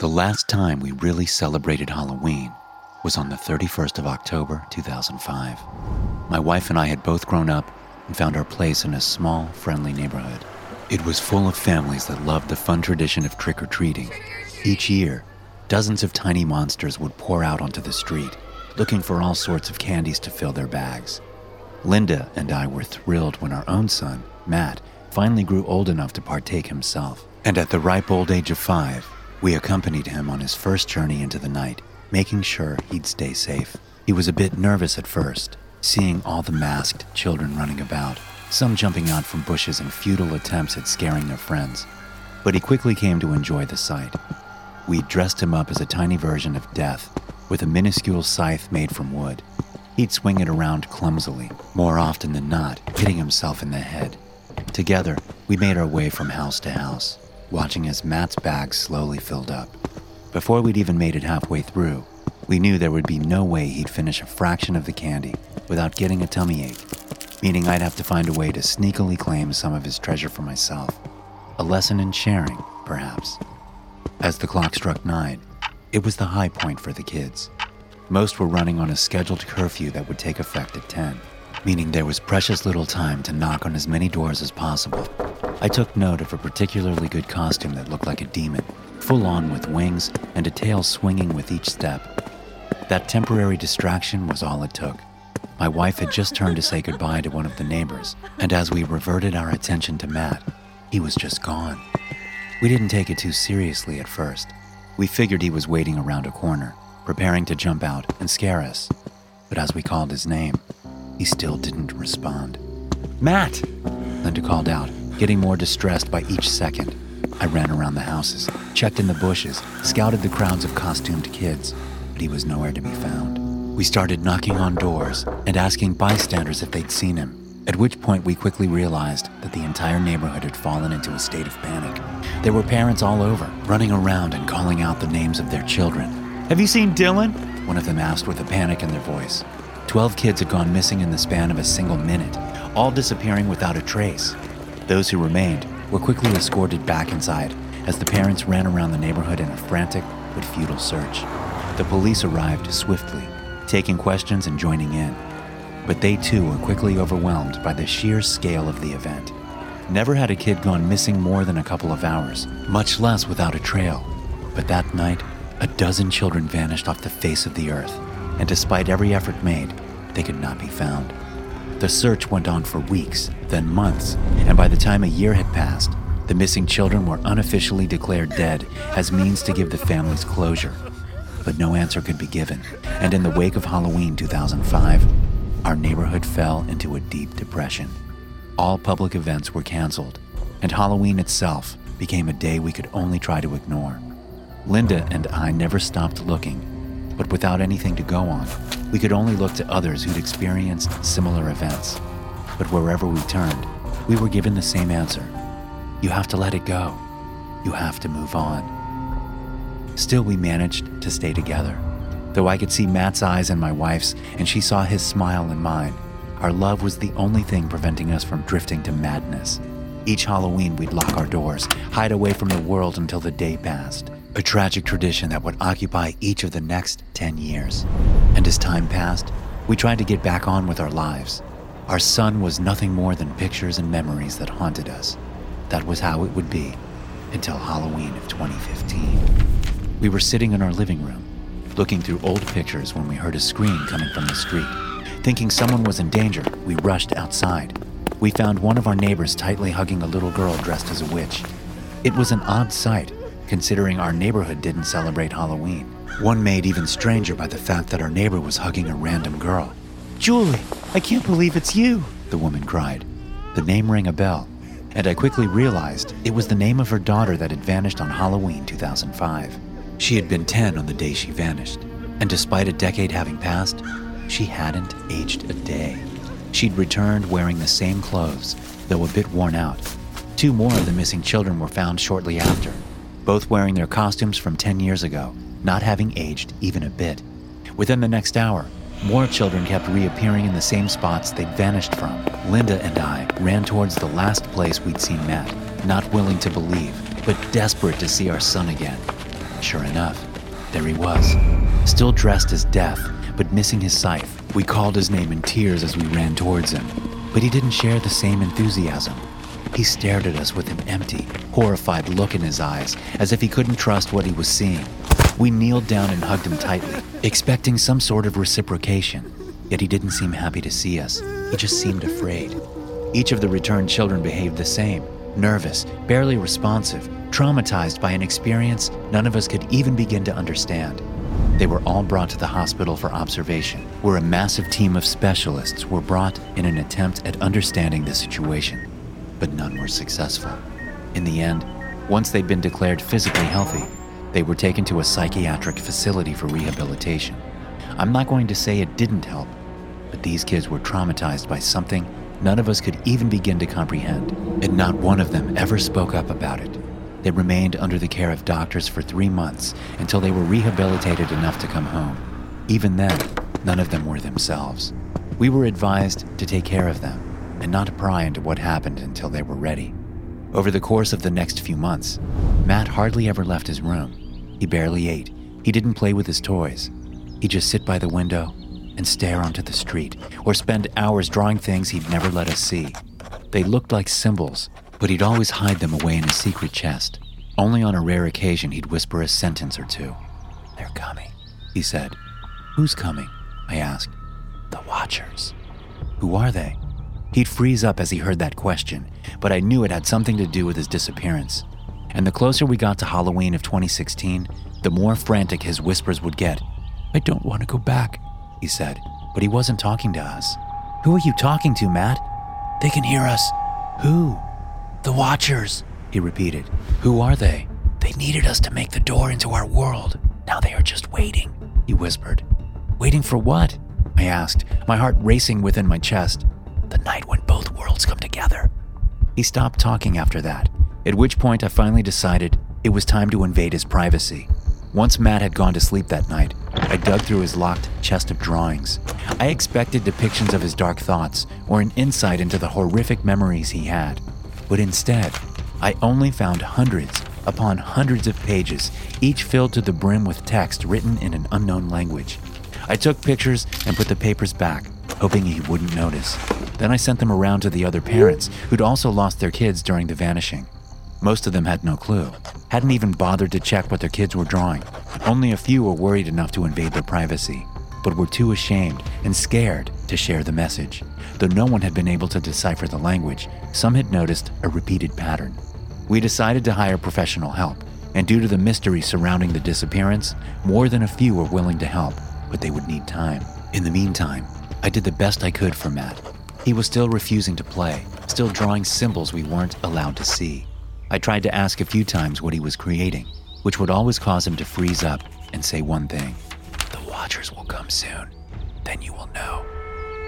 The last time we really celebrated Halloween was on the 31st of October 2005. My wife and I had both grown up and found our place in a small, friendly neighborhood. It was full of families that loved the fun tradition of trick or treating. Each year, dozens of tiny monsters would pour out onto the street, looking for all sorts of candies to fill their bags. Linda and I were thrilled when our own son, Matt, finally grew old enough to partake himself. And at the ripe old age of five, we accompanied him on his first journey into the night, making sure he'd stay safe. He was a bit nervous at first, seeing all the masked children running about, some jumping out from bushes in futile attempts at scaring their friends. But he quickly came to enjoy the sight. We dressed him up as a tiny version of Death, with a minuscule scythe made from wood. He'd swing it around clumsily, more often than not, hitting himself in the head. Together, we made our way from house to house, watching as Matt's bag slowly filled up. Before we'd even made it halfway through, we knew there would be no way he'd finish a fraction of the candy without getting a tummy ache, meaning I'd have to find a way to sneakily claim some of his treasure for myself. A lesson in sharing, perhaps. As the clock struck nine, it was the high point for the kids. Most were running on a scheduled curfew that would take effect at 10, meaning there was precious little time to knock on as many doors as possible. I took note of a particularly good costume that looked like a demon, full on with wings and a tail swinging with each step. That temporary distraction was all it took. My wife had just turned to say goodbye to one of the neighbors, and as we reverted our attention to Matt, he was just gone. We didn't take it too seriously at first. We figured he was waiting around a corner, preparing to jump out and scare us. But as we called his name, he still didn't respond. Matt! Linda called out, getting more distressed by each second. I ran around the houses, checked in the bushes, scouted the crowds of costumed kids, but he was nowhere to be found. We started knocking on doors and asking bystanders if they'd seen him, at which point we quickly realized that the entire neighborhood had fallen into a state of panic. There were parents all over, running around and calling out the names of their children. Have you seen Dylan? One of them asked with a panic in their voice. Twelve kids had gone missing in the span of a single minute, all disappearing without a trace. Those who remained were quickly escorted back inside as the parents ran around the neighborhood in a frantic but futile search. The police arrived swiftly, taking questions and joining in. But they too were quickly overwhelmed by the sheer scale of the event. Never had a kid gone missing more than a couple of hours, much less without a trail. But that night, a dozen children vanished off the face of the earth, and despite every effort made, they could not be found. The search went on for weeks, then months, and by the time a year had passed, the missing children were unofficially declared dead as means to give the families closure. But no answer could be given, and in the wake of Halloween 2005, our neighborhood fell into a deep depression. All public events were canceled, and Halloween itself became a day we could only try to ignore. Linda and I never stopped looking, but without anything to go on, we could only look to others who'd experienced similar events. But wherever we turned, we were given the same answer you have to let it go, you have to move on. Still, we managed to stay together. Though I could see Matt's eyes and my wife's, and she saw his smile in mine, our love was the only thing preventing us from drifting to madness. Each Halloween, we'd lock our doors, hide away from the world until the day passed. A tragic tradition that would occupy each of the next 10 years. And as time passed, we tried to get back on with our lives. Our son was nothing more than pictures and memories that haunted us. That was how it would be until Halloween of 2015. We were sitting in our living room, looking through old pictures when we heard a scream coming from the street. Thinking someone was in danger, we rushed outside. We found one of our neighbors tightly hugging a little girl dressed as a witch. It was an odd sight, considering our neighborhood didn't celebrate Halloween. One made even stranger by the fact that our neighbor was hugging a random girl. Julie, I can't believe it's you, the woman cried. The name rang a bell, and I quickly realized it was the name of her daughter that had vanished on Halloween 2005. She had been 10 on the day she vanished, and despite a decade having passed, she hadn't aged a day. She'd returned wearing the same clothes, though a bit worn out. Two more of the missing children were found shortly after, both wearing their costumes from 10 years ago, not having aged even a bit. Within the next hour, more children kept reappearing in the same spots they'd vanished from. Linda and I ran towards the last place we'd seen Matt, not willing to believe, but desperate to see our son again. Sure enough, there he was, still dressed as death, but missing his scythe. We called his name in tears as we ran towards him, but he didn't share the same enthusiasm. He stared at us with an empty, horrified look in his eyes, as if he couldn't trust what he was seeing. We kneeled down and hugged him tightly, expecting some sort of reciprocation. Yet he didn't seem happy to see us. He just seemed afraid. Each of the returned children behaved the same nervous, barely responsive, traumatized by an experience none of us could even begin to understand. They were all brought to the hospital for observation, where a massive team of specialists were brought in an attempt at understanding the situation, but none were successful. In the end, once they'd been declared physically healthy, they were taken to a psychiatric facility for rehabilitation. I'm not going to say it didn't help, but these kids were traumatized by something none of us could even begin to comprehend, and not one of them ever spoke up about it. They remained under the care of doctors for three months until they were rehabilitated enough to come home. Even then, none of them were themselves. We were advised to take care of them and not pry into what happened until they were ready. Over the course of the next few months, Matt hardly ever left his room. He barely ate. He didn't play with his toys. He'd just sit by the window and stare onto the street or spend hours drawing things he'd never let us see. They looked like symbols but he'd always hide them away in his secret chest. Only on a rare occasion he'd whisper a sentence or two. They're coming, he said. Who's coming? I asked. The Watchers. Who are they? He'd freeze up as he heard that question, but I knew it had something to do with his disappearance. And the closer we got to Halloween of 2016, the more frantic his whispers would get. I don't want to go back, he said, but he wasn't talking to us. Who are you talking to, Matt? They can hear us. Who? The Watchers, he repeated. Who are they? They needed us to make the door into our world. Now they are just waiting, he whispered. Waiting for what? I asked, my heart racing within my chest. The night when both worlds come together. He stopped talking after that, at which point I finally decided it was time to invade his privacy. Once Matt had gone to sleep that night, I dug through his locked chest of drawings. I expected depictions of his dark thoughts or an insight into the horrific memories he had. But instead, I only found hundreds upon hundreds of pages, each filled to the brim with text written in an unknown language. I took pictures and put the papers back, hoping he wouldn't notice. Then I sent them around to the other parents who'd also lost their kids during the vanishing. Most of them had no clue, hadn't even bothered to check what their kids were drawing. Only a few were worried enough to invade their privacy, but were too ashamed and scared to share the message. Though no one had been able to decipher the language, some had noticed a repeated pattern. We decided to hire professional help, and due to the mystery surrounding the disappearance, more than a few were willing to help, but they would need time. In the meantime, I did the best I could for Matt. He was still refusing to play, still drawing symbols we weren't allowed to see. I tried to ask a few times what he was creating, which would always cause him to freeze up and say one thing The Watchers will come soon. Then you will know.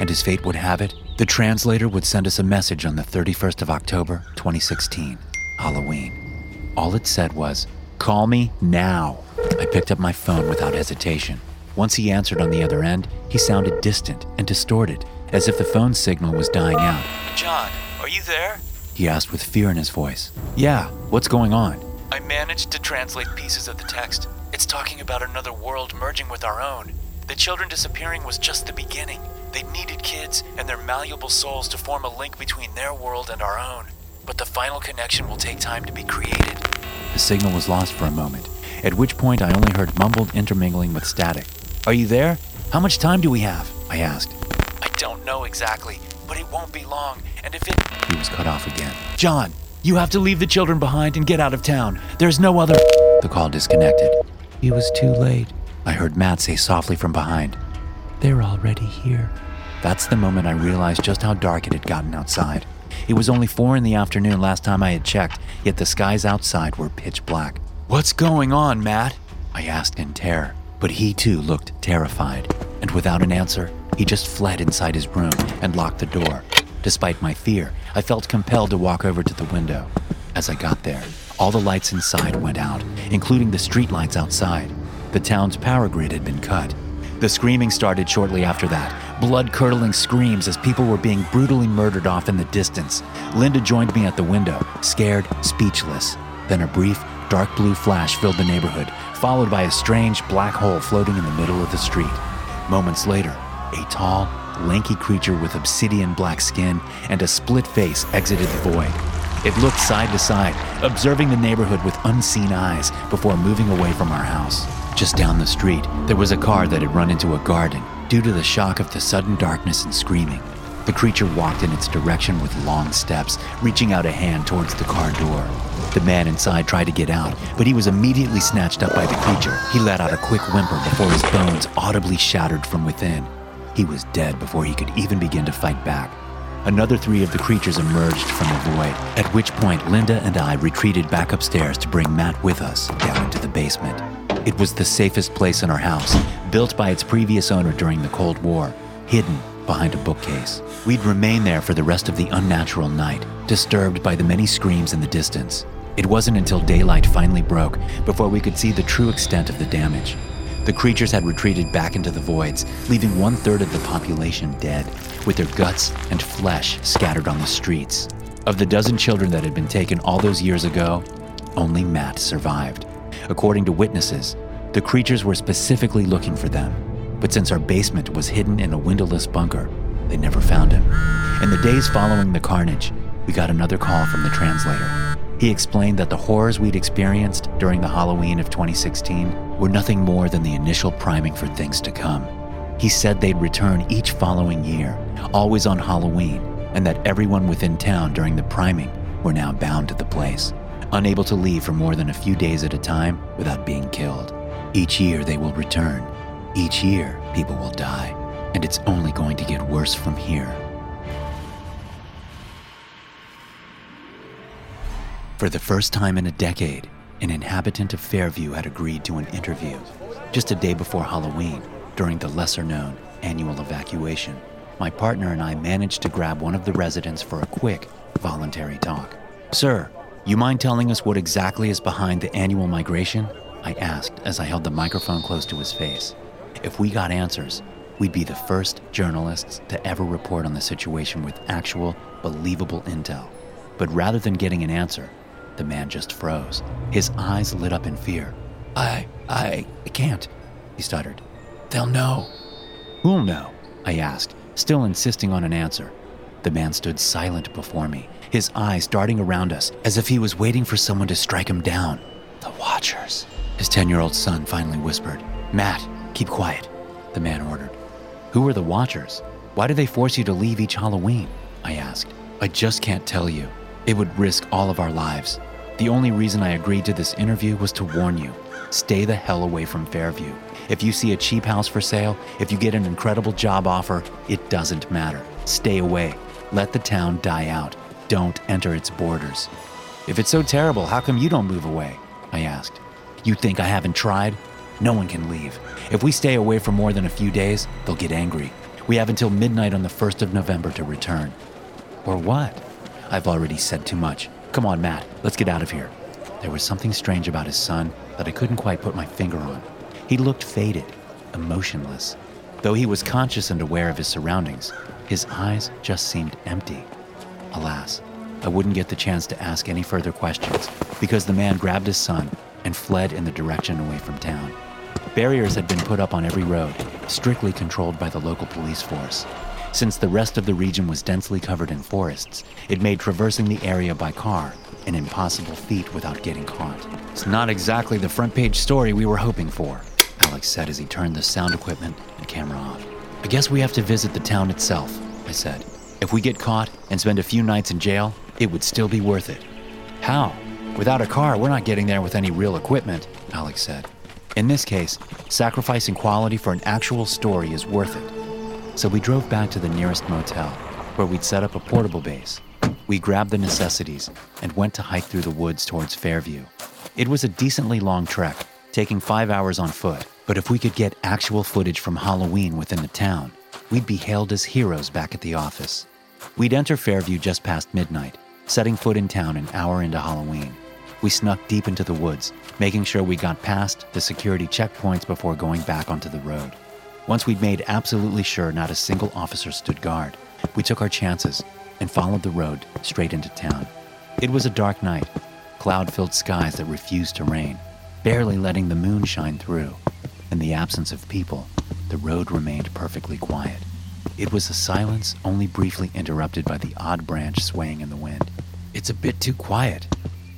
And as fate would have it, the translator would send us a message on the 31st of October, 2016, Halloween. All it said was, Call me now. I picked up my phone without hesitation. Once he answered on the other end, he sounded distant and distorted, as if the phone signal was dying out. John, are you there? He asked with fear in his voice. Yeah, what's going on? I managed to translate pieces of the text. It's talking about another world merging with our own. The children disappearing was just the beginning. They needed kids and their malleable souls to form a link between their world and our own. But the final connection will take time to be created. The signal was lost for a moment, at which point I only heard mumbled intermingling with static. Are you there? How much time do we have? I asked. I don't know exactly, but it won't be long, and if it. He was cut off again. John, you have to leave the children behind and get out of town. There's no other. The call disconnected. He was too late, I heard Matt say softly from behind. They're already here. That's the moment I realized just how dark it had gotten outside. It was only four in the afternoon last time I had checked, yet the skies outside were pitch black. What's going on, Matt? I asked in terror, but he too looked terrified, and without an answer, he just fled inside his room and locked the door. Despite my fear, I felt compelled to walk over to the window. As I got there, all the lights inside went out, including the streetlights outside. The town's power grid had been cut, the screaming started shortly after that, blood curdling screams as people were being brutally murdered off in the distance. Linda joined me at the window, scared, speechless. Then a brief, dark blue flash filled the neighborhood, followed by a strange black hole floating in the middle of the street. Moments later, a tall, lanky creature with obsidian black skin and a split face exited the void. It looked side to side, observing the neighborhood with unseen eyes before moving away from our house. Just down the street, there was a car that had run into a garden due to the shock of the sudden darkness and screaming. The creature walked in its direction with long steps, reaching out a hand towards the car door. The man inside tried to get out, but he was immediately snatched up by the creature. He let out a quick whimper before his bones audibly shattered from within. He was dead before he could even begin to fight back. Another three of the creatures emerged from the void, at which point Linda and I retreated back upstairs to bring Matt with us down into the basement. It was the safest place in our house, built by its previous owner during the Cold War, hidden behind a bookcase. We'd remain there for the rest of the unnatural night, disturbed by the many screams in the distance. It wasn't until daylight finally broke before we could see the true extent of the damage. The creatures had retreated back into the voids, leaving one third of the population dead, with their guts and flesh scattered on the streets. Of the dozen children that had been taken all those years ago, only Matt survived. According to witnesses, the creatures were specifically looking for them, but since our basement was hidden in a windowless bunker, they never found him. In the days following the carnage, we got another call from the translator. He explained that the horrors we'd experienced during the Halloween of 2016 were nothing more than the initial priming for things to come. He said they'd return each following year, always on Halloween, and that everyone within town during the priming were now bound to the place, unable to leave for more than a few days at a time without being killed. Each year they will return. Each year people will die, and it's only going to get worse from here. For the first time in a decade, an inhabitant of Fairview had agreed to an interview. Just a day before Halloween, during the lesser known annual evacuation, my partner and I managed to grab one of the residents for a quick, voluntary talk. Sir, you mind telling us what exactly is behind the annual migration? I asked as I held the microphone close to his face. If we got answers, we'd be the first journalists to ever report on the situation with actual, believable intel. But rather than getting an answer, the man just froze. His eyes lit up in fear. I, I, I can't, he stuttered. They'll know. Who'll know? I asked, still insisting on an answer. The man stood silent before me, his eyes darting around us as if he was waiting for someone to strike him down. The Watchers. His 10 year old son finally whispered. Matt, keep quiet, the man ordered. Who are the Watchers? Why do they force you to leave each Halloween? I asked. I just can't tell you. It would risk all of our lives. The only reason I agreed to this interview was to warn you stay the hell away from Fairview. If you see a cheap house for sale, if you get an incredible job offer, it doesn't matter. Stay away. Let the town die out. Don't enter its borders. If it's so terrible, how come you don't move away? I asked. You think I haven't tried? No one can leave. If we stay away for more than a few days, they'll get angry. We have until midnight on the 1st of November to return. Or what? I've already said too much. Come on, Matt, let's get out of here. There was something strange about his son that I couldn't quite put my finger on. He looked faded, emotionless. Though he was conscious and aware of his surroundings, his eyes just seemed empty. Alas, I wouldn't get the chance to ask any further questions because the man grabbed his son and fled in the direction away from town. Barriers had been put up on every road, strictly controlled by the local police force. Since the rest of the region was densely covered in forests, it made traversing the area by car an impossible feat without getting caught. It's not exactly the front page story we were hoping for, Alex said as he turned the sound equipment and camera off. I guess we have to visit the town itself, I said. If we get caught and spend a few nights in jail, it would still be worth it. How? Without a car, we're not getting there with any real equipment, Alex said. In this case, sacrificing quality for an actual story is worth it. So we drove back to the nearest motel, where we'd set up a portable base. We grabbed the necessities and went to hike through the woods towards Fairview. It was a decently long trek, taking five hours on foot, but if we could get actual footage from Halloween within the town, we'd be hailed as heroes back at the office. We'd enter Fairview just past midnight, setting foot in town an hour into Halloween. We snuck deep into the woods, making sure we got past the security checkpoints before going back onto the road. Once we'd made absolutely sure not a single officer stood guard, we took our chances and followed the road straight into town. It was a dark night, cloud filled skies that refused to rain. barely letting the moon shine through. In the absence of people, the road remained perfectly quiet. It was a silence only briefly interrupted by the odd branch swaying in the wind. It's a bit too quiet,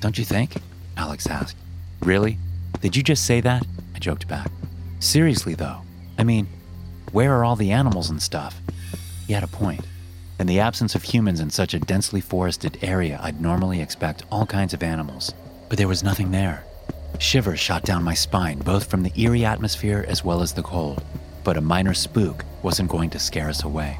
don't you think? Alex asked. Really? Did you just say that? I joked back. Seriously, though. I mean, where are all the animals and stuff? He had a point. In the absence of humans in such a densely forested area, I'd normally expect all kinds of animals. But there was nothing there. Shivers shot down my spine, both from the eerie atmosphere as well as the cold. But a minor spook wasn't going to scare us away.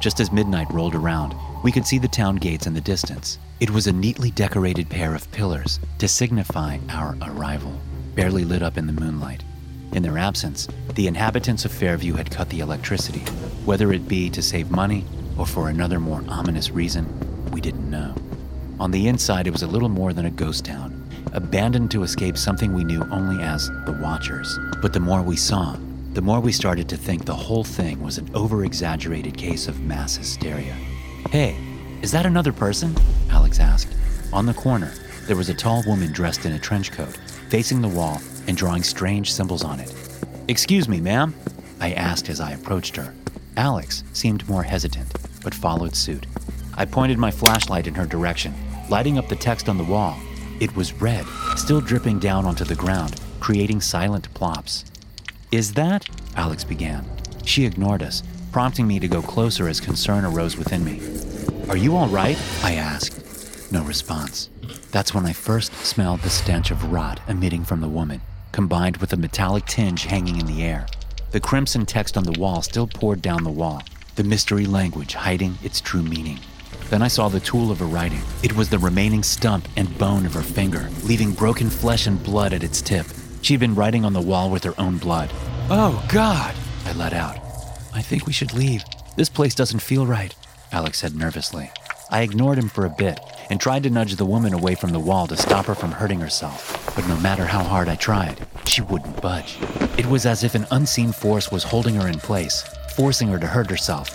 Just as midnight rolled around, we could see the town gates in the distance. It was a neatly decorated pair of pillars to signify our arrival, barely lit up in the moonlight. In their absence, the inhabitants of Fairview had cut the electricity, whether it be to save money or for another more ominous reason, we didn't know. On the inside, it was a little more than a ghost town, abandoned to escape something we knew only as the Watchers. But the more we saw, the more we started to think the whole thing was an over exaggerated case of mass hysteria. Hey, is that another person? Alex asked. On the corner, there was a tall woman dressed in a trench coat, facing the wall and drawing strange symbols on it. Excuse me, ma'am? I asked as I approached her. Alex seemed more hesitant, but followed suit. I pointed my flashlight in her direction, lighting up the text on the wall. It was red, still dripping down onto the ground, creating silent plops. Is that? Alex began. She ignored us, prompting me to go closer as concern arose within me. Are you all right? I asked. No response. That's when I first smelled the stench of rot emitting from the woman, combined with a metallic tinge hanging in the air. The crimson text on the wall still poured down the wall, the mystery language hiding its true meaning. Then I saw the tool of her writing. It was the remaining stump and bone of her finger, leaving broken flesh and blood at its tip. She'd been writing on the wall with her own blood. Oh, God! I let out. I think we should leave. This place doesn't feel right, Alex said nervously. I ignored him for a bit and tried to nudge the woman away from the wall to stop her from hurting herself. But no matter how hard I tried, she wouldn't budge. It was as if an unseen force was holding her in place, forcing her to hurt herself.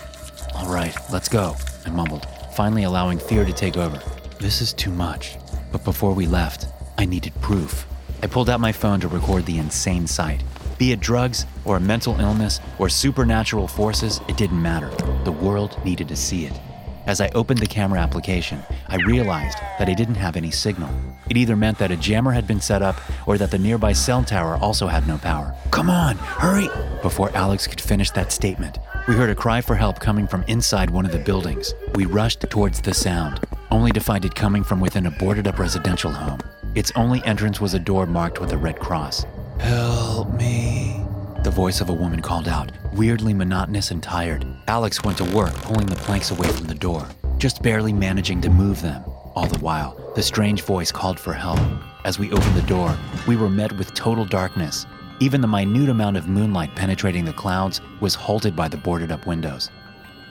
All right, let's go, I mumbled, finally allowing fear to take over. This is too much. But before we left, I needed proof. I pulled out my phone to record the insane sight. Be it drugs, or a mental illness, or supernatural forces, it didn't matter. The world needed to see it. As I opened the camera application, I realized that I didn't have any signal. It either meant that a jammer had been set up or that the nearby cell tower also had no power. Come on, hurry! Before Alex could finish that statement, we heard a cry for help coming from inside one of the buildings. We rushed towards the sound, only to find it coming from within a boarded up residential home. Its only entrance was a door marked with a red cross. Help me. The voice of a woman called out, weirdly monotonous and tired. Alex went to work, pulling the planks away from the door, just barely managing to move them. All the while, the strange voice called for help. As we opened the door, we were met with total darkness. Even the minute amount of moonlight penetrating the clouds was halted by the boarded up windows.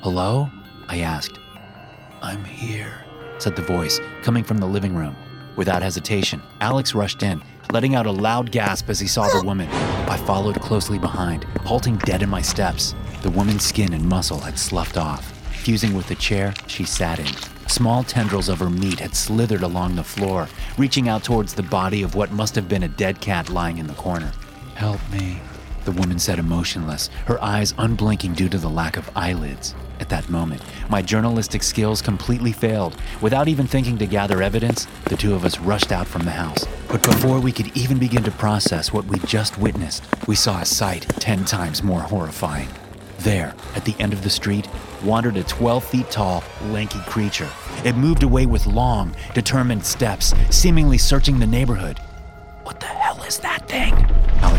Hello? I asked. I'm here, said the voice, coming from the living room. Without hesitation, Alex rushed in, letting out a loud gasp as he saw the woman. I followed closely behind, halting dead in my steps. The woman's skin and muscle had sloughed off, fusing with the chair she sat in. Small tendrils of her meat had slithered along the floor, reaching out towards the body of what must have been a dead cat lying in the corner. Help me, the woman said emotionless, her eyes unblinking due to the lack of eyelids. At that moment, my journalistic skills completely failed. Without even thinking to gather evidence, the two of us rushed out from the house. But before we could even begin to process what we just witnessed, we saw a sight ten times more horrifying. There, at the end of the street, wandered a 12 feet tall, lanky creature. It moved away with long, determined steps, seemingly searching the neighborhood. What the hell is that thing?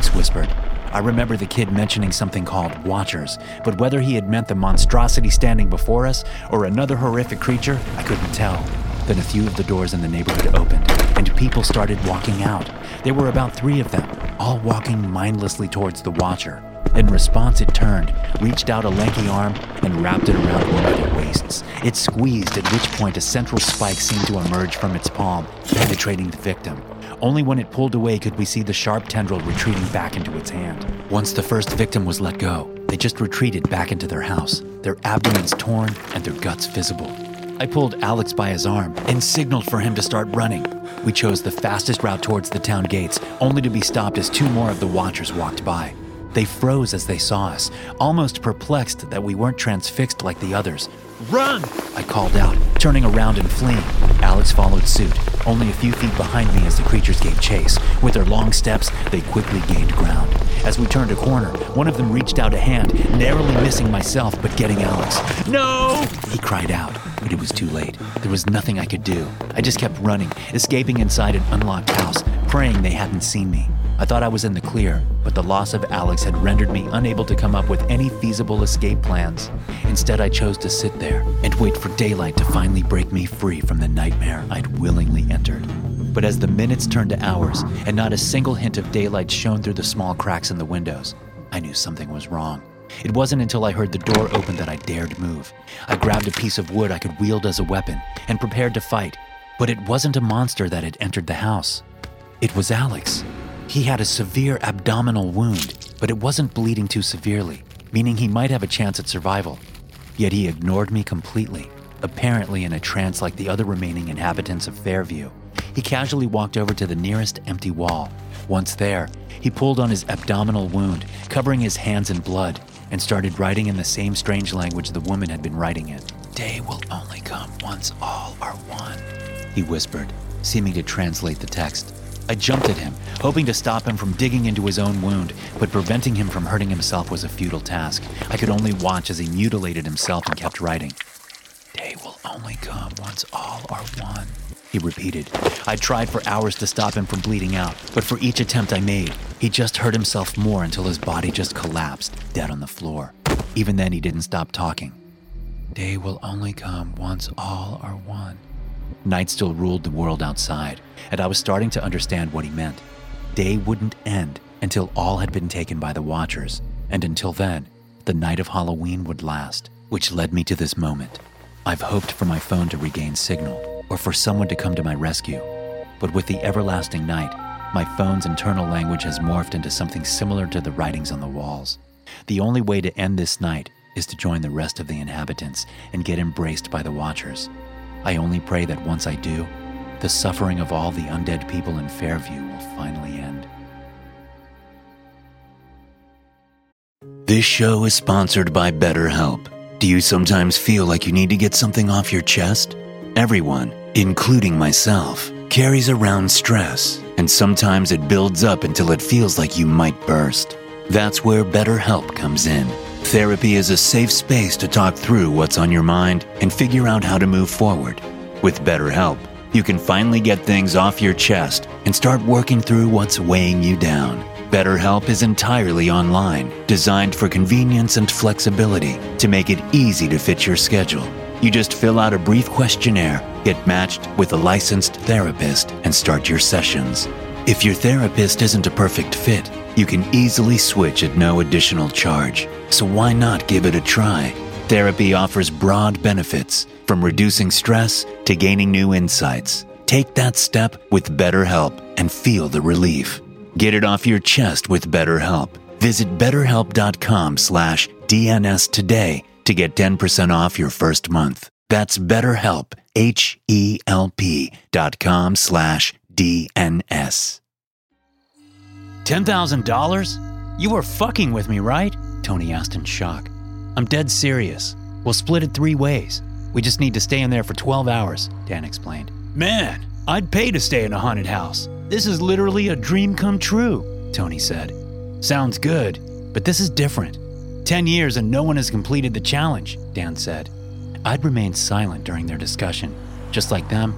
Alex whispered. I remember the kid mentioning something called Watchers, but whether he had meant the monstrosity standing before us or another horrific creature, I couldn't tell. Then a few of the doors in the neighborhood opened, and people started walking out. There were about three of them, all walking mindlessly towards the Watcher. In response, it turned, reached out a lanky arm, and wrapped it around one of their waists. It squeezed, at which point a central spike seemed to emerge from its palm, penetrating the victim. Only when it pulled away could we see the sharp tendril retreating back into its hand. Once the first victim was let go, they just retreated back into their house, their abdomens torn and their guts visible. I pulled Alex by his arm and signaled for him to start running. We chose the fastest route towards the town gates, only to be stopped as two more of the watchers walked by. They froze as they saw us, almost perplexed that we weren't transfixed like the others. Run! I called out, turning around and fleeing. Alex followed suit, only a few feet behind me as the creatures gave chase. With their long steps, they quickly gained ground. As we turned a corner, one of them reached out a hand, narrowly missing myself but getting Alex. No! He cried out, but it was too late. There was nothing I could do. I just kept running, escaping inside an unlocked house, praying they hadn't seen me. I thought I was in the clear, but the loss of Alex had rendered me unable to come up with any feasible escape plans. Instead, I chose to sit there and wait for daylight to finally break me free from the nightmare I'd willingly entered. But as the minutes turned to hours and not a single hint of daylight shone through the small cracks in the windows, I knew something was wrong. It wasn't until I heard the door open that I dared move. I grabbed a piece of wood I could wield as a weapon and prepared to fight. But it wasn't a monster that had entered the house. It was Alex. He had a severe abdominal wound, but it wasn't bleeding too severely, meaning he might have a chance at survival. Yet he ignored me completely, apparently in a trance like the other remaining inhabitants of Fairview. He casually walked over to the nearest empty wall. Once there, he pulled on his abdominal wound, covering his hands in blood, and started writing in the same strange language the woman had been writing in. Day will only come once all are one, he whispered, seeming to translate the text. I jumped at him, hoping to stop him from digging into his own wound, but preventing him from hurting himself was a futile task. I could only watch as he mutilated himself and kept writing. Day will only come once all are one, he repeated. I tried for hours to stop him from bleeding out, but for each attempt I made, he just hurt himself more until his body just collapsed, dead on the floor. Even then, he didn't stop talking. Day will only come once all are one. Night still ruled the world outside, and I was starting to understand what he meant. Day wouldn't end until all had been taken by the Watchers, and until then, the night of Halloween would last, which led me to this moment. I've hoped for my phone to regain signal, or for someone to come to my rescue. But with the everlasting night, my phone's internal language has morphed into something similar to the writings on the walls. The only way to end this night is to join the rest of the inhabitants and get embraced by the Watchers. I only pray that once I do, the suffering of all the undead people in Fairview will finally end. This show is sponsored by BetterHelp. Do you sometimes feel like you need to get something off your chest? Everyone, including myself, carries around stress, and sometimes it builds up until it feels like you might burst. That's where BetterHelp comes in. Therapy is a safe space to talk through what's on your mind and figure out how to move forward. With BetterHelp, you can finally get things off your chest and start working through what's weighing you down. BetterHelp is entirely online, designed for convenience and flexibility to make it easy to fit your schedule. You just fill out a brief questionnaire, get matched with a licensed therapist, and start your sessions. If your therapist isn't a perfect fit, you can easily switch at no additional charge. So why not give it a try? Therapy offers broad benefits, from reducing stress to gaining new insights. Take that step with BetterHelp and feel the relief. Get it off your chest with BetterHelp. Visit betterhelp.com slash DNS today to get 10% off your first month. That's BetterHelp, H-E-L-P dot com slash DNS. $10,000? You were fucking with me, right? Tony asked in shock. I'm dead serious. We'll split it three ways. We just need to stay in there for 12 hours, Dan explained. Man, I'd pay to stay in a haunted house. This is literally a dream come true, Tony said. Sounds good, but this is different. 10 years and no one has completed the challenge, Dan said. I'd remained silent during their discussion. Just like them,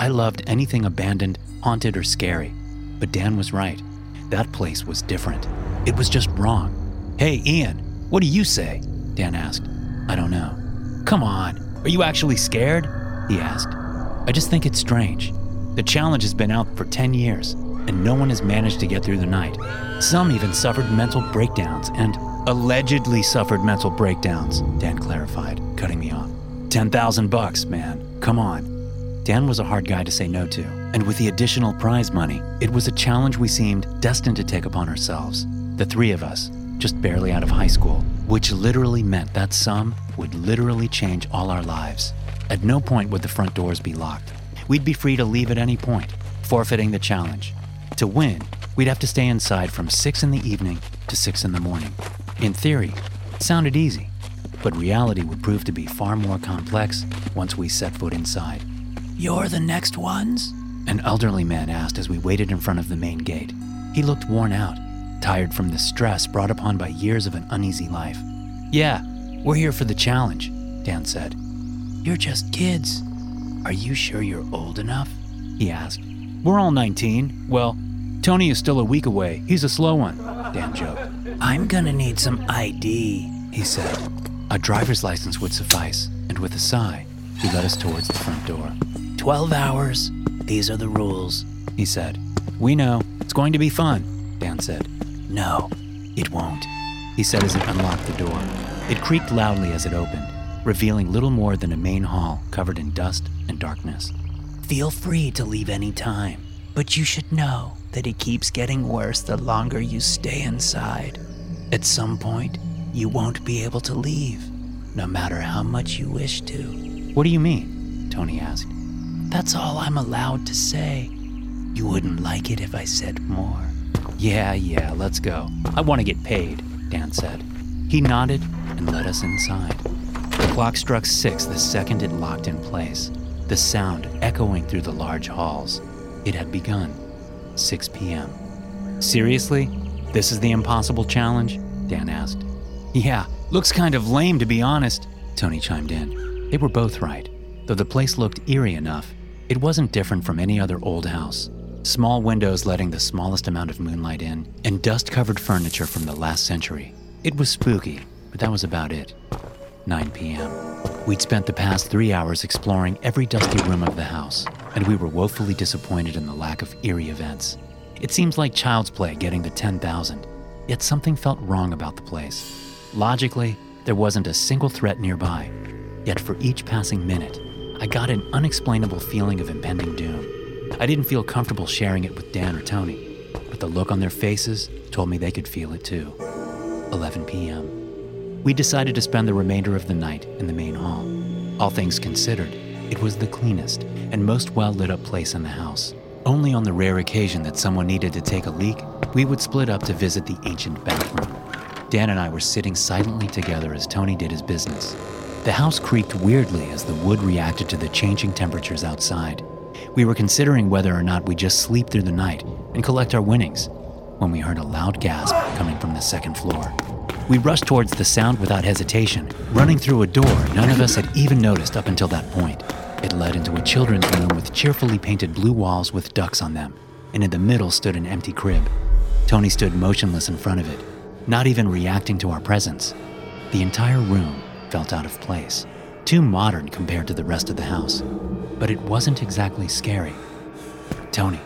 I loved anything abandoned, haunted, or scary. But Dan was right. That place was different. It was just wrong. Hey, Ian, what do you say? Dan asked. I don't know. Come on, are you actually scared? He asked. I just think it's strange. The challenge has been out for 10 years, and no one has managed to get through the night. Some even suffered mental breakdowns and allegedly suffered mental breakdowns, Dan clarified, cutting me off. 10,000 bucks, man. Come on. Dan was a hard guy to say no to, and with the additional prize money, it was a challenge we seemed destined to take upon ourselves. The three of us, just barely out of high school, which literally meant that sum would literally change all our lives. At no point would the front doors be locked. We'd be free to leave at any point, forfeiting the challenge. To win, we'd have to stay inside from 6 in the evening to 6 in the morning. In theory, it sounded easy, but reality would prove to be far more complex once we set foot inside. You're the next ones? An elderly man asked as we waited in front of the main gate. He looked worn out, tired from the stress brought upon by years of an uneasy life. Yeah, we're here for the challenge, Dan said. You're just kids. Are you sure you're old enough? He asked. We're all 19. Well, Tony is still a week away. He's a slow one, Dan joked. I'm gonna need some ID, he said. A driver's license would suffice, and with a sigh, he led us towards the front door. Twelve hours. These are the rules, he said. We know. It's going to be fun, Dan said. No, it won't, he said as he unlocked the door. It creaked loudly as it opened, revealing little more than a main hall covered in dust and darkness. Feel free to leave any time, but you should know that it keeps getting worse the longer you stay inside. At some point, you won't be able to leave, no matter how much you wish to. What do you mean? Tony asked. That's all I'm allowed to say. You wouldn't like it if I said more. Yeah, yeah, let's go. I want to get paid, Dan said. He nodded and led us inside. The clock struck six the second it locked in place, the sound echoing through the large halls. It had begun. 6 p.m. Seriously? This is the impossible challenge? Dan asked. Yeah, looks kind of lame to be honest, Tony chimed in. They were both right. Though the place looked eerie enough, it wasn't different from any other old house small windows letting the smallest amount of moonlight in, and dust covered furniture from the last century. It was spooky, but that was about it. 9 p.m. We'd spent the past three hours exploring every dusty room of the house, and we were woefully disappointed in the lack of eerie events. It seems like child's play getting to 10,000, yet something felt wrong about the place. Logically, there wasn't a single threat nearby, yet for each passing minute, I got an unexplainable feeling of impending doom. I didn't feel comfortable sharing it with Dan or Tony, but the look on their faces told me they could feel it too. 11 p.m. We decided to spend the remainder of the night in the main hall. All things considered, it was the cleanest and most well lit up place in the house. Only on the rare occasion that someone needed to take a leak, we would split up to visit the ancient bathroom. Dan and I were sitting silently together as Tony did his business. The house creaked weirdly as the wood reacted to the changing temperatures outside. We were considering whether or not we just sleep through the night and collect our winnings when we heard a loud gasp coming from the second floor. We rushed towards the sound without hesitation, running through a door none of us had even noticed up until that point. It led into a children's room with cheerfully painted blue walls with ducks on them, and in the middle stood an empty crib. Tony stood motionless in front of it, not even reacting to our presence. The entire room felt out of place, too modern compared to the rest of the house but it wasn't exactly scary. Tony,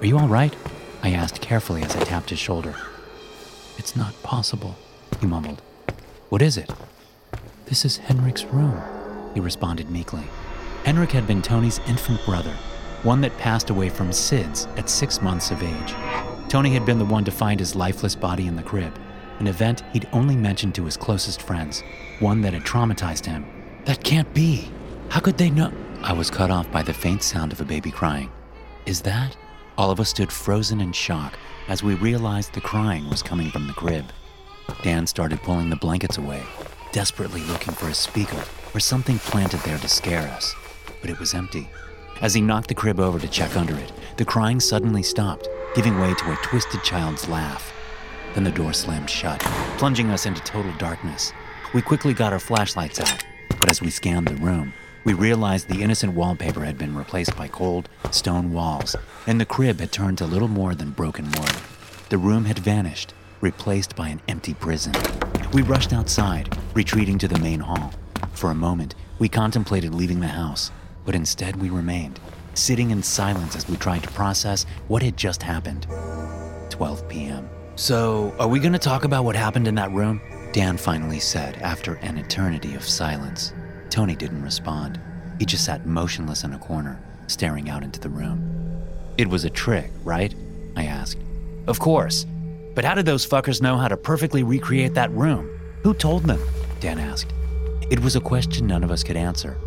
are you all right? I asked carefully as I tapped his shoulder. It's not possible, he mumbled. What is it? This is Henrik's room, he responded meekly. Henrik had been Tony's infant brother, one that passed away from SIDS at six months of age. Tony had been the one to find his lifeless body in the crib, an event he'd only mentioned to his closest friends, one that had traumatized him. That can't be. How could they know? I was cut off by the faint sound of a baby crying. Is that? All of us stood frozen in shock as we realized the crying was coming from the crib. Dan started pulling the blankets away, desperately looking for a speaker or something planted there to scare us, but it was empty. As he knocked the crib over to check under it, the crying suddenly stopped, giving way to a twisted child's laugh. Then the door slammed shut, plunging us into total darkness. We quickly got our flashlights out, but as we scanned the room, we realized the innocent wallpaper had been replaced by cold, stone walls, and the crib had turned to little more than broken wood. The room had vanished, replaced by an empty prison. We rushed outside, retreating to the main hall. For a moment, we contemplated leaving the house, but instead we remained, sitting in silence as we tried to process what had just happened. 12 p.m. So, are we going to talk about what happened in that room? Dan finally said after an eternity of silence. Tony didn't respond. He just sat motionless in a corner, staring out into the room. It was a trick, right? I asked. Of course. But how did those fuckers know how to perfectly recreate that room? Who told them? Dan asked. It was a question none of us could answer.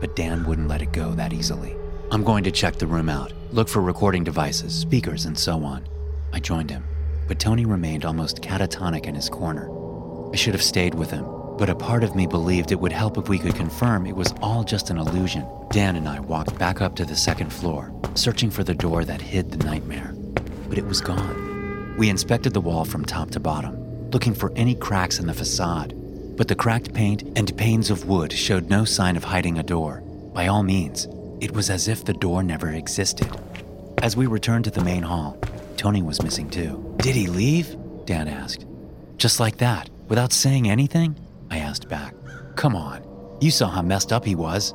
but Dan wouldn't let it go that easily. I'm going to check the room out, look for recording devices, speakers, and so on. I joined him, but Tony remained almost catatonic in his corner. I should have stayed with him, but a part of me believed it would help if we could confirm it was all just an illusion. Dan and I walked back up to the second floor, searching for the door that hid the nightmare, but it was gone. We inspected the wall from top to bottom, looking for any cracks in the facade, but the cracked paint and panes of wood showed no sign of hiding a door. By all means, it was as if the door never existed. As we returned to the main hall, Tony was missing too. Did he leave? Dan asked. Just like that, without saying anything? I asked back. Come on, you saw how messed up he was.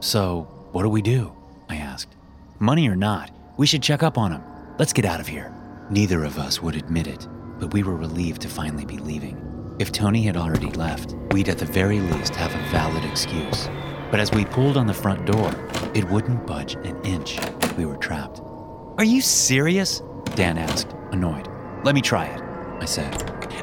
So, what do we do? I asked. Money or not, we should check up on him. Let's get out of here. Neither of us would admit it, but we were relieved to finally be leaving. If Tony had already left, we'd at the very least have a valid excuse. But as we pulled on the front door, it wouldn't budge an inch. We were trapped. Are you serious? Dan asked, annoyed. Let me try it, I said.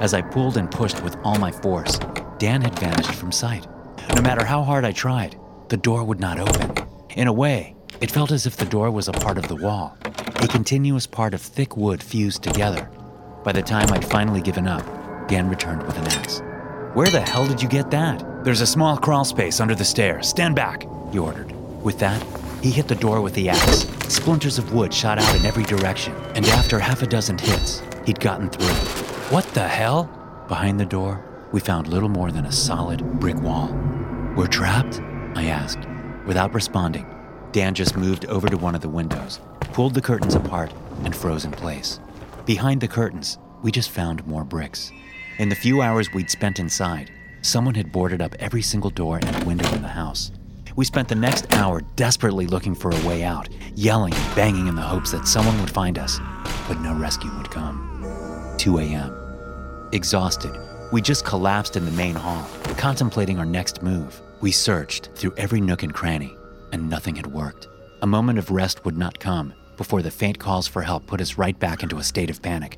As I pulled and pushed with all my force, Dan had vanished from sight. No matter how hard I tried, the door would not open. In a way, it felt as if the door was a part of the wall, a continuous part of thick wood fused together. By the time I'd finally given up, Dan returned with an axe. Where the hell did you get that? There's a small crawl space under the stairs. Stand back, he ordered. With that, he hit the door with the axe. Splinters of wood shot out in every direction, and after half a dozen hits, he'd gotten through. What the hell? Behind the door, we found little more than a solid brick wall. We're trapped? I asked. Without responding, Dan just moved over to one of the windows, pulled the curtains apart, and froze in place. Behind the curtains, we just found more bricks. In the few hours we'd spent inside, someone had boarded up every single door and window in the house. We spent the next hour desperately looking for a way out, yelling and banging in the hopes that someone would find us, but no rescue would come. 2 a.m. Exhausted, we just collapsed in the main hall, contemplating our next move. We searched through every nook and cranny, and nothing had worked. A moment of rest would not come before the faint calls for help put us right back into a state of panic.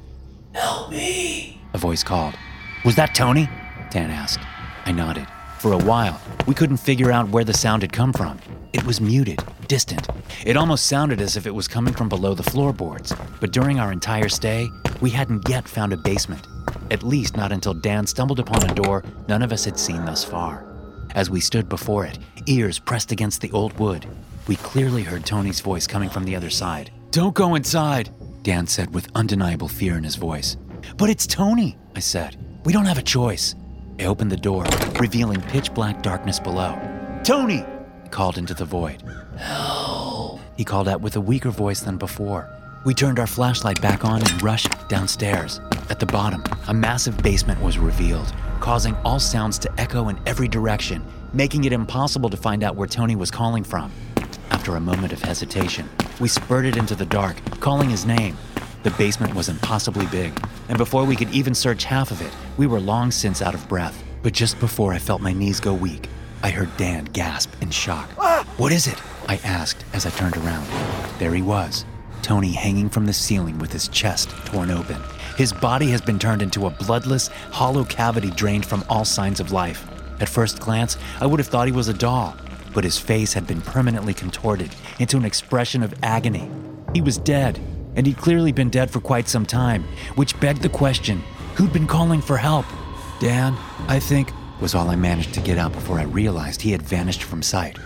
Help me! A voice called. Was that Tony? Dan asked. I nodded. For a while, we couldn't figure out where the sound had come from. It was muted, distant. It almost sounded as if it was coming from below the floorboards. But during our entire stay, we hadn't yet found a basement. At least not until Dan stumbled upon a door none of us had seen thus far. As we stood before it, ears pressed against the old wood, we clearly heard Tony's voice coming from the other side. Don't go inside, Dan said with undeniable fear in his voice. But it's Tony, I said. We don't have a choice. I opened the door, revealing pitch black darkness below. Tony! I called into the void. Help! He called out with a weaker voice than before. We turned our flashlight back on and rushed downstairs. At the bottom, a massive basement was revealed, causing all sounds to echo in every direction, making it impossible to find out where Tony was calling from. After a moment of hesitation, we spurted into the dark, calling his name. The basement was impossibly big, and before we could even search half of it, we were long since out of breath. But just before I felt my knees go weak, I heard Dan gasp in shock. What is it? I asked as I turned around. There he was, Tony hanging from the ceiling with his chest torn open. His body has been turned into a bloodless, hollow cavity drained from all signs of life. At first glance, I would have thought he was a doll, but his face had been permanently contorted into an expression of agony. He was dead, and he'd clearly been dead for quite some time, which begged the question who'd been calling for help? Dan, I think, was all I managed to get out before I realized he had vanished from sight.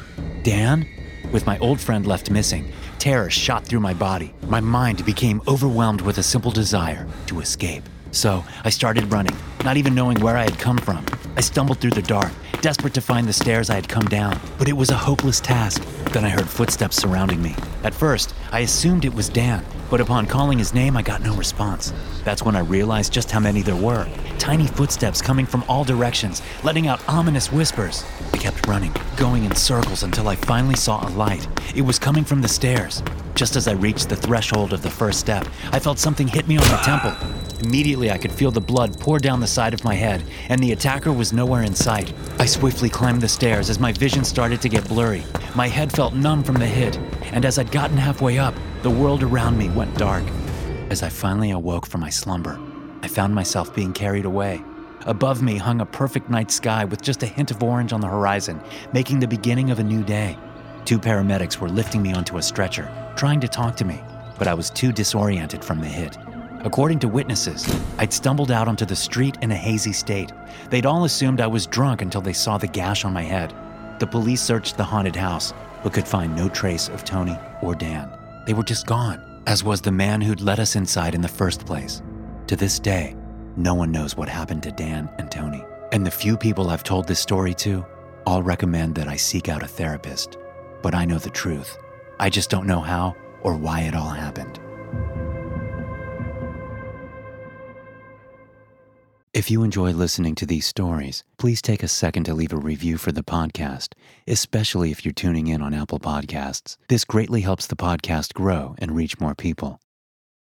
Dan? With my old friend left missing, terror shot through my body. My mind became overwhelmed with a simple desire to escape. So I started running, not even knowing where I had come from. I stumbled through the dark, desperate to find the stairs I had come down, but it was a hopeless task. Then I heard footsteps surrounding me. At first, I assumed it was Dan, but upon calling his name, I got no response. That's when I realized just how many there were tiny footsteps coming from all directions, letting out ominous whispers. I kept running, going in circles until I finally saw a light. It was coming from the stairs. Just as I reached the threshold of the first step, I felt something hit me on the temple. Immediately, I could feel the blood pour down the side of my head, and the attacker was nowhere in sight. I swiftly climbed the stairs as my vision started to get blurry. My head felt numb from the hit, and as I'd gotten halfway up, the world around me went dark. As I finally awoke from my slumber, I found myself being carried away. Above me hung a perfect night sky with just a hint of orange on the horizon, making the beginning of a new day. Two paramedics were lifting me onto a stretcher, trying to talk to me, but I was too disoriented from the hit. According to witnesses, I'd stumbled out onto the street in a hazy state. They'd all assumed I was drunk until they saw the gash on my head. The police searched the haunted house, but could find no trace of Tony or Dan. They were just gone, as was the man who'd let us inside in the first place. To this day, no one knows what happened to Dan and Tony. And the few people I've told this story to all recommend that I seek out a therapist. But I know the truth. I just don't know how or why it all happened. If you enjoy listening to these stories, please take a second to leave a review for the podcast, especially if you're tuning in on Apple Podcasts. This greatly helps the podcast grow and reach more people.